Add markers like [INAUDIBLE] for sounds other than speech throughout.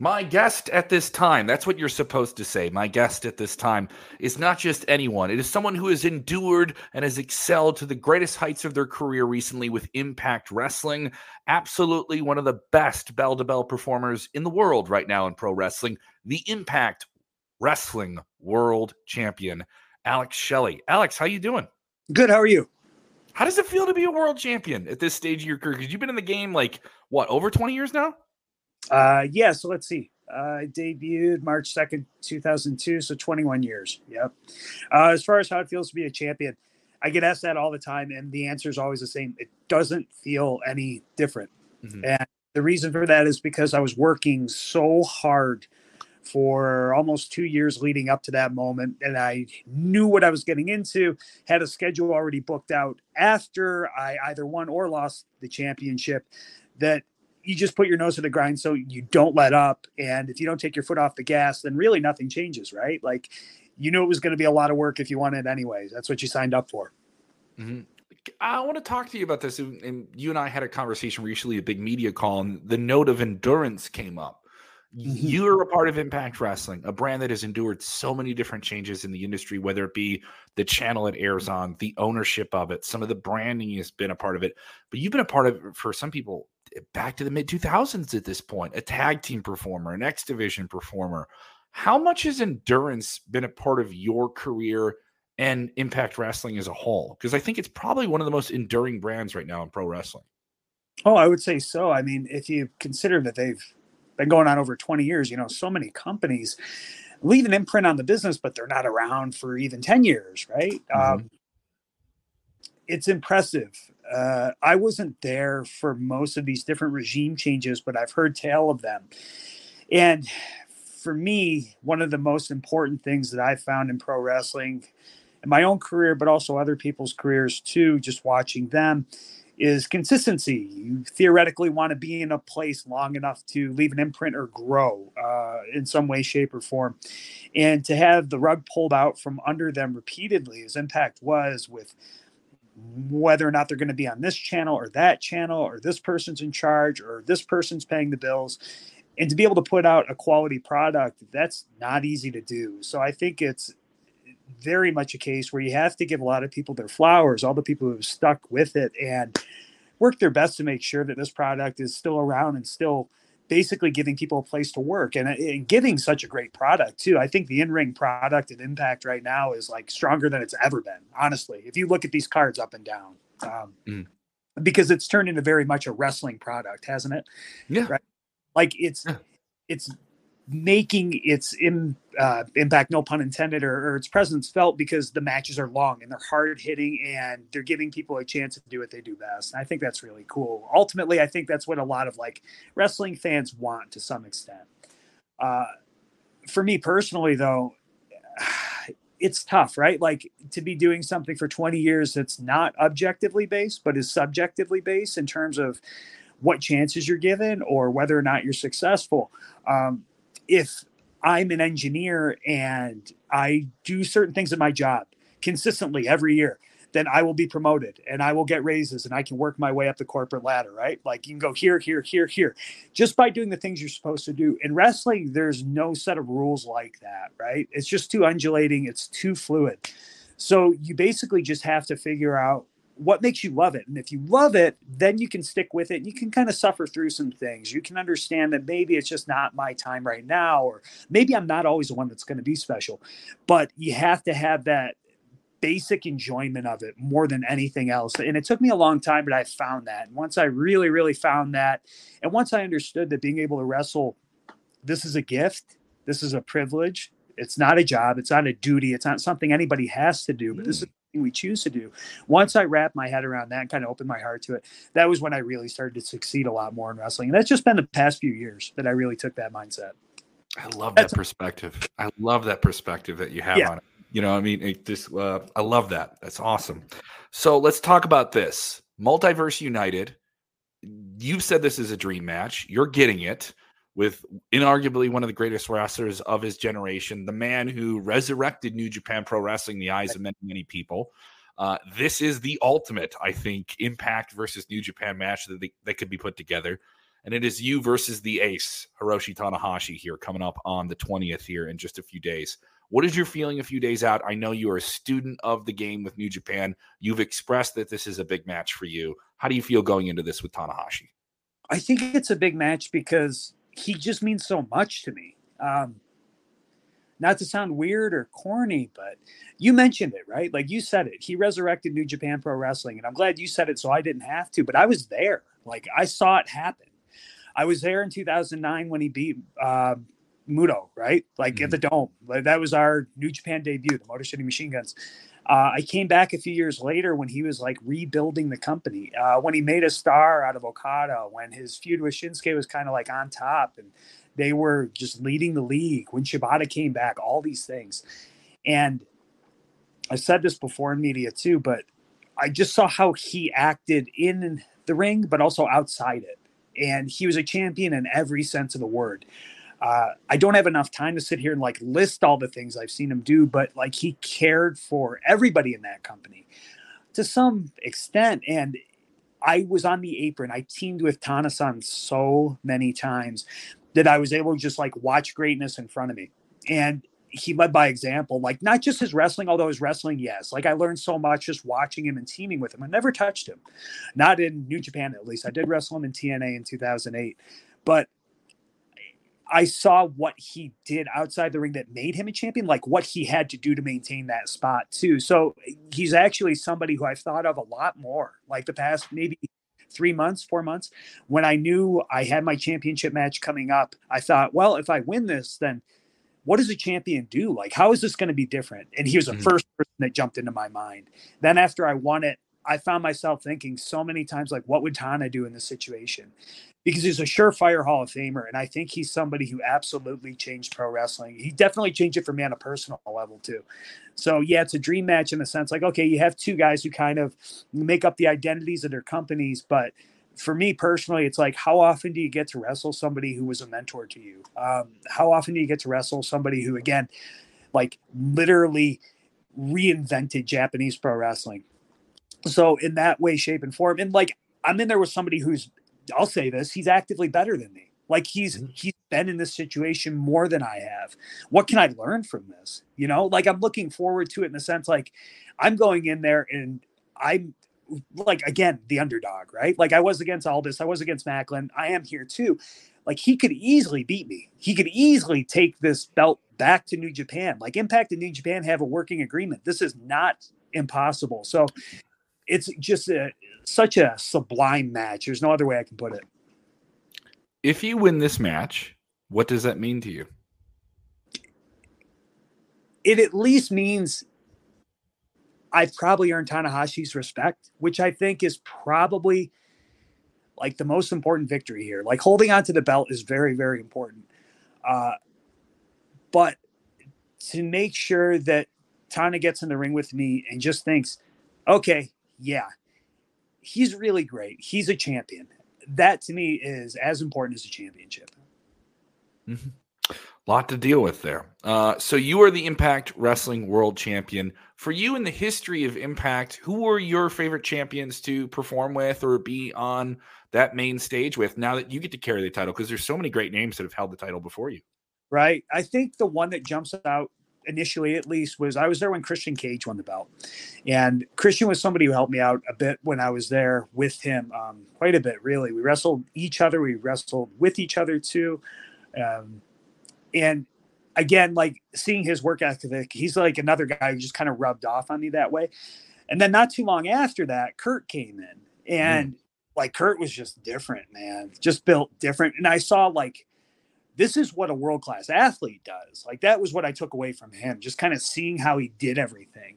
My guest at this time, that's what you're supposed to say. My guest at this time is not just anyone. It is someone who has endured and has excelled to the greatest heights of their career recently with Impact Wrestling. Absolutely one of the best bell to bell performers in the world right now in pro wrestling. The Impact Wrestling World Champion, Alex Shelley. Alex, how you doing? Good. How are you? How does it feel to be a world champion at this stage of your career? Because you've been in the game like what over 20 years now? Uh, yeah. So let's see. Uh, debuted March 2nd, 2002. So 21 years. Yep. Uh, as far as how it feels to be a champion, I get asked that all the time. And the answer is always the same. It doesn't feel any different. Mm-hmm. And the reason for that is because I was working so hard for almost two years leading up to that moment. And I knew what I was getting into, had a schedule already booked out after I either won or lost the championship that you just put your nose to the grind so you don't let up. And if you don't take your foot off the gas, then really nothing changes, right? Like you knew it was going to be a lot of work if you wanted anyways. That's what you signed up for. Mm-hmm. I want to talk to you about this. And you and I had a conversation recently, a big media call, and the note of endurance came up. Mm-hmm. You're a part of Impact Wrestling, a brand that has endured so many different changes in the industry, whether it be the channel it airs on, the ownership of it, some of the branding has been a part of it. But you've been a part of it for some people back to the mid 2000s at this point, a tag team performer, an X Division performer. How much has endurance been a part of your career and Impact Wrestling as a whole? Because I think it's probably one of the most enduring brands right now in pro wrestling. Oh, I would say so. I mean, if you consider that they've been going on over 20 years. You know, so many companies leave an imprint on the business, but they're not around for even 10 years, right? Mm-hmm. Um, it's impressive. Uh, I wasn't there for most of these different regime changes, but I've heard tale of them. And for me, one of the most important things that I found in pro wrestling, in my own career, but also other people's careers too, just watching them, is consistency. You theoretically want to be in a place long enough to leave an imprint or grow uh, in some way, shape, or form. And to have the rug pulled out from under them repeatedly, as Impact was with whether or not they're going to be on this channel or that channel, or this person's in charge, or this person's paying the bills. And to be able to put out a quality product, that's not easy to do. So I think it's very much a case where you have to give a lot of people their flowers, all the people who have stuck with it and work their best to make sure that this product is still around and still basically giving people a place to work and, and giving such a great product too. I think the in-ring product and impact right now is like stronger than it's ever been. Honestly, if you look at these cards up and down, um, mm. because it's turned into very much a wrestling product, hasn't it? Yeah. Right. Like it's, yeah. it's making its in, uh, impact, no pun intended, or, or, its presence felt because the matches are long and they're hard hitting and they're giving people a chance to do what they do best. And I think that's really cool. Ultimately, I think that's what a lot of like wrestling fans want to some extent. Uh, for me personally, though, [SIGHS] it's tough, right? Like to be doing something for 20 years that's not objectively based, but is subjectively based in terms of what chances you're given or whether or not you're successful. Um, if I'm an engineer and I do certain things in my job consistently every year, then I will be promoted and I will get raises and I can work my way up the corporate ladder, right? Like you can go here, here, here, here, just by doing the things you're supposed to do. In wrestling, there's no set of rules like that, right? It's just too undulating, it's too fluid. So you basically just have to figure out what makes you love it? And if you love it then you can stick with it you can kind of suffer through some things. You can understand that maybe it's just not my time right now or maybe i'm not always the one that's going to be special but you have to have that basic enjoyment of it more than anything else. And it took me a long time but i found that. And once i really really found that and once i understood that being able to wrestle this is a gift this is a privilege it's not a job it's not a duty it's not something anybody has to do but this is mm. We choose to do. Once I wrapped my head around that and kind of opened my heart to it, that was when I really started to succeed a lot more in wrestling. And that's just been the past few years that I really took that mindset. I love that's that perspective. I love that perspective that you have yeah. on it. You know, I mean, it just uh, I love that. That's awesome. So let's talk about this. Multiverse United. You've said this is a dream match. You're getting it with inarguably one of the greatest wrestlers of his generation, the man who resurrected New Japan Pro Wrestling in the eyes of many, many people. Uh, this is the ultimate, I think, Impact versus New Japan match that, they, that could be put together. and it is you versus the ace, Hiroshi Tanahashi, here coming up on the 20th here in just a few days. What is your feeling a few days out? I know you are a student of the game with New Japan. You've expressed that this is a big match for you. How do you feel going into this with Tanahashi? I think it's a big match because he just means so much to me. Um, not to sound weird or corny, but you mentioned it, right? Like you said it. He resurrected New Japan Pro Wrestling, and I'm glad you said it so I didn't have to, but I was there. Like I saw it happen. I was there in 2009 when he beat uh, Muto, right? Like mm-hmm. at the Dome. That was our New Japan debut, the Motor City Machine Guns. Uh, I came back a few years later when he was like rebuilding the company, uh, when he made a star out of Okada, when his feud with Shinsuke was kind of like on top and they were just leading the league, when Shibata came back, all these things. And I said this before in media too, but I just saw how he acted in the ring, but also outside it. And he was a champion in every sense of the word. Uh, I don't have enough time to sit here and like list all the things I've seen him do, but like he cared for everybody in that company to some extent. And I was on the apron. I teamed with Tanasan so many times that I was able to just like watch greatness in front of me. And he led by example, like not just his wrestling, although his wrestling, yes. Like I learned so much just watching him and teaming with him. I never touched him, not in New Japan at least. I did wrestle him in TNA in 2008, but I saw what he did outside the ring that made him a champion, like what he had to do to maintain that spot too. So he's actually somebody who I've thought of a lot more, like the past maybe three months, four months. When I knew I had my championship match coming up, I thought, well, if I win this, then what does a champion do? Like, how is this going to be different? And he was the mm-hmm. first person that jumped into my mind. Then after I won it, I found myself thinking so many times, like, what would Tana do in this situation? because he's a surefire Hall of Famer. And I think he's somebody who absolutely changed pro wrestling. He definitely changed it for me on a personal level, too. So, yeah, it's a dream match in the sense like, okay, you have two guys who kind of make up the identities of their companies. But for me personally, it's like, how often do you get to wrestle somebody who was a mentor to you? Um, how often do you get to wrestle somebody who, again, like literally reinvented Japanese pro wrestling? So, in that way, shape, and form, and like, I'm in there with somebody who's I'll say this, he's actively better than me. Like he's mm-hmm. he's been in this situation more than I have. What can I learn from this? You know, like I'm looking forward to it in the sense like I'm going in there and I'm like again the underdog, right? Like I was against Aldis, I was against Maclin, I am here too. Like he could easily beat me. He could easily take this belt back to New Japan. Like Impact and New Japan have a working agreement. This is not impossible. So it's just a, such a sublime match. There's no other way I can put it. If you win this match, what does that mean to you? It at least means I've probably earned Tanahashi's respect, which I think is probably like the most important victory here. Like holding on to the belt is very, very important. Uh, but to make sure that Tana gets in the ring with me and just thinks, okay, yeah, he's really great. He's a champion. That to me is as important as a championship. Mm-hmm. Lot to deal with there. Uh, so you are the Impact Wrestling World Champion. For you in the history of Impact, who were your favorite champions to perform with or be on that main stage with? Now that you get to carry the title, because there's so many great names that have held the title before you. Right. I think the one that jumps out initially at least was I was there when Christian Cage won the belt, and Christian was somebody who helped me out a bit when I was there with him, um, quite a bit really. We wrestled each other, we wrestled with each other too, um, and again, like seeing his work ethic, he's like another guy who just kind of rubbed off on me that way. And then not too long after that, Kurt came in, and mm. like Kurt was just different, man, just built different, and I saw like this is what a world class athlete does. Like that was what I took away from him, just kind of seeing how he did everything.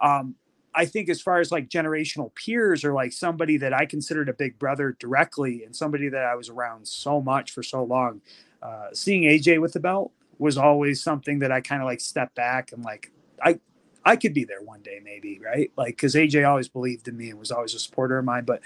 Um, I think as far as like generational peers or like somebody that I considered a big brother directly and somebody that I was around so much for so long, uh, seeing AJ with the belt was always something that I kind of like stepped back and like I I could be there one day maybe right like because AJ always believed in me and was always a supporter of mine, but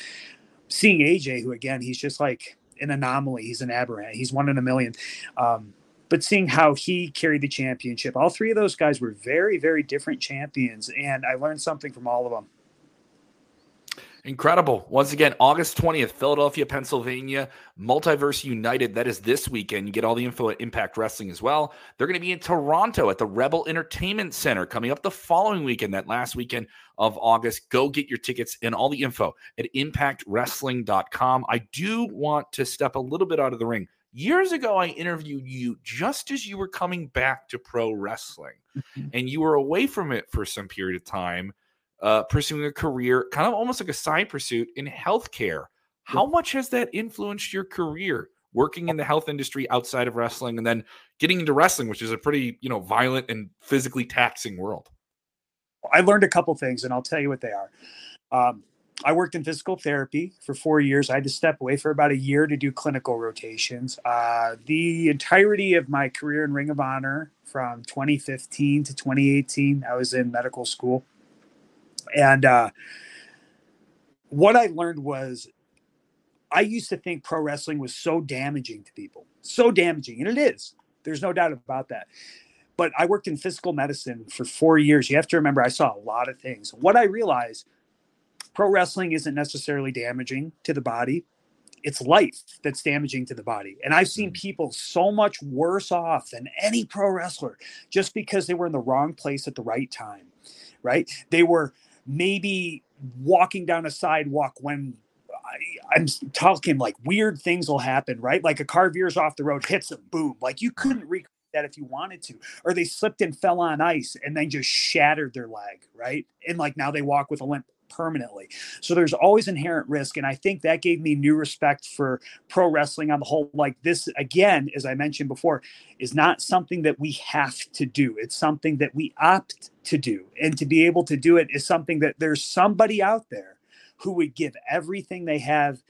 seeing AJ who again he's just like an anomaly. He's an aberrant. He's one in a million. Um, but seeing how he carried the championship, all three of those guys were very, very different champions, and I learned something from all of them. Incredible. Once again, August 20th, Philadelphia, Pennsylvania, Multiverse United. That is this weekend. You get all the info at Impact Wrestling as well. They're going to be in Toronto at the Rebel Entertainment Center coming up the following weekend, that last weekend of August. Go get your tickets and all the info at impactwrestling.com. I do want to step a little bit out of the ring. Years ago, I interviewed you just as you were coming back to pro wrestling, mm-hmm. and you were away from it for some period of time uh, pursuing a career, kind of almost like a side pursuit in healthcare. How much has that influenced your career working in the health industry outside of wrestling and then getting into wrestling, which is a pretty, you know, violent and physically taxing world? I learned a couple things and I'll tell you what they are. Um, I worked in physical therapy for four years. I had to step away for about a year to do clinical rotations. Uh, the entirety of my career in Ring of Honor from 2015 to 2018, I was in medical school. And uh, what I learned was I used to think pro wrestling was so damaging to people, so damaging, and it is. There's no doubt about that. But I worked in physical medicine for four years. You have to remember, I saw a lot of things. What I realized pro wrestling isn't necessarily damaging to the body, it's life that's damaging to the body. And I've seen mm. people so much worse off than any pro wrestler just because they were in the wrong place at the right time, right? They were maybe walking down a sidewalk when I, am talking like weird things will happen, right? Like a car veers off the road, hits them, boom. Like you couldn't uh-huh. recreate that if you wanted to. Or they slipped and fell on ice and then just shattered their leg, right? And like now they walk with a limp permanently. So there's always inherent risk. And I think that gave me new respect for pro wrestling on the whole. Like this, again, as I mentioned before, is not something that we have to do. It's something that we opt to do. And to be able to do it is something that there's somebody out there who would give everything they have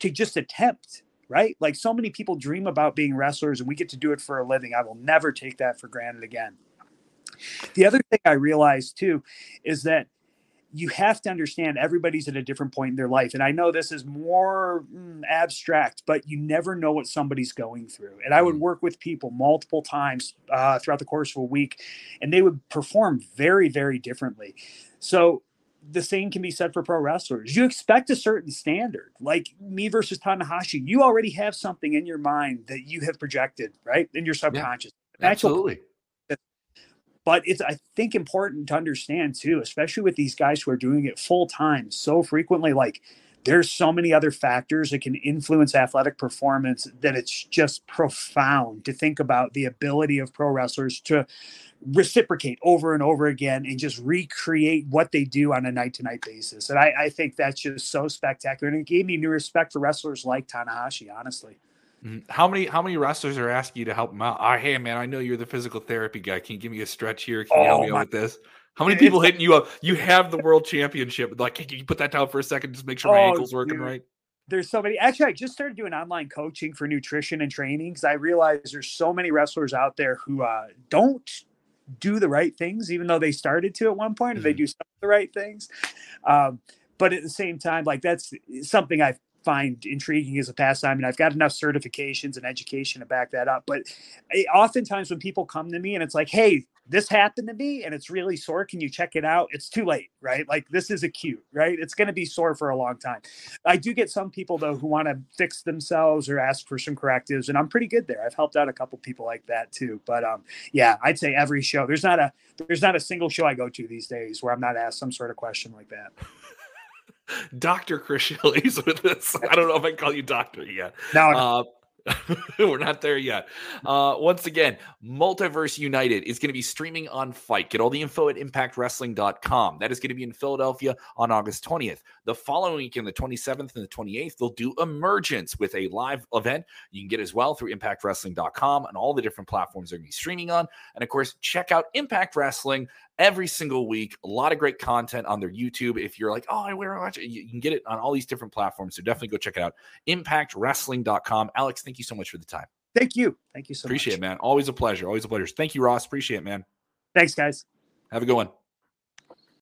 to just attempt right? Like so many people dream about being wrestlers and we get to do it for a living. I will never take that for granted again. The other thing I realized too is that you have to understand everybody's at a different point in their life. And I know this is more mm, abstract, but you never know what somebody's going through. And I would mm. work with people multiple times uh, throughout the course of a week, and they would perform very, very differently. So the same can be said for pro wrestlers. You expect a certain standard, like me versus Tanahashi. You already have something in your mind that you have projected, right, in your subconscious. Yeah, absolutely but it's i think important to understand too especially with these guys who are doing it full time so frequently like there's so many other factors that can influence athletic performance that it's just profound to think about the ability of pro wrestlers to reciprocate over and over again and just recreate what they do on a night to night basis. And I, I, think that's just so spectacular. And it gave me new respect for wrestlers like Tanahashi, honestly. Mm-hmm. How many how many wrestlers are asking you to help them out? Oh, hey man, I know you're the physical therapy guy. Can you give me a stretch here? Can you oh, help me my- out with this? How many people hitting you up? You have the world championship. Like, can you put that down for a second? Just make sure my oh, ankle's working dude. right. There's so many. Actually, I just started doing online coaching for nutrition and training because I realize there's so many wrestlers out there who uh, don't do the right things, even though they started to at one point, mm-hmm. they do some of the right things. Um, but at the same time, like that's something I've find intriguing as a pastime and i've got enough certifications and education to back that up but I, oftentimes when people come to me and it's like hey this happened to me and it's really sore can you check it out? It's too late right? Like this is acute right? It's going to be sore for a long time. I do get some people though who want to fix themselves or ask for some correctives and i'm pretty good there. I've helped out a couple people like that too but um yeah i'd say every show there's not a there's not a single show i go to these days where i'm not asked some sort of question like that Dr. Chris Shelley's with us. I don't know if I call you doctor yet. No, uh, [LAUGHS] We're not there yet. Uh, once again, Multiverse United is going to be streaming on FITE. Get all the info at impactwrestling.com. That is going to be in Philadelphia on August 20th. The following week, weekend, the 27th and the 28th, they'll do Emergence with a live event. You can get as well through impactwrestling.com and all the different platforms they're going to be streaming on. And of course, check out Impact Wrestling every single week. A lot of great content on their YouTube. If you're like, oh, I want to watch it, you can get it on all these different platforms. So definitely go check it out. ImpactWrestling.com. Alex, thank you so much for the time. Thank you. Thank you so Appreciate much. it, man. Always a pleasure. Always a pleasure. Thank you, Ross. Appreciate it, man. Thanks, guys. Have a good one.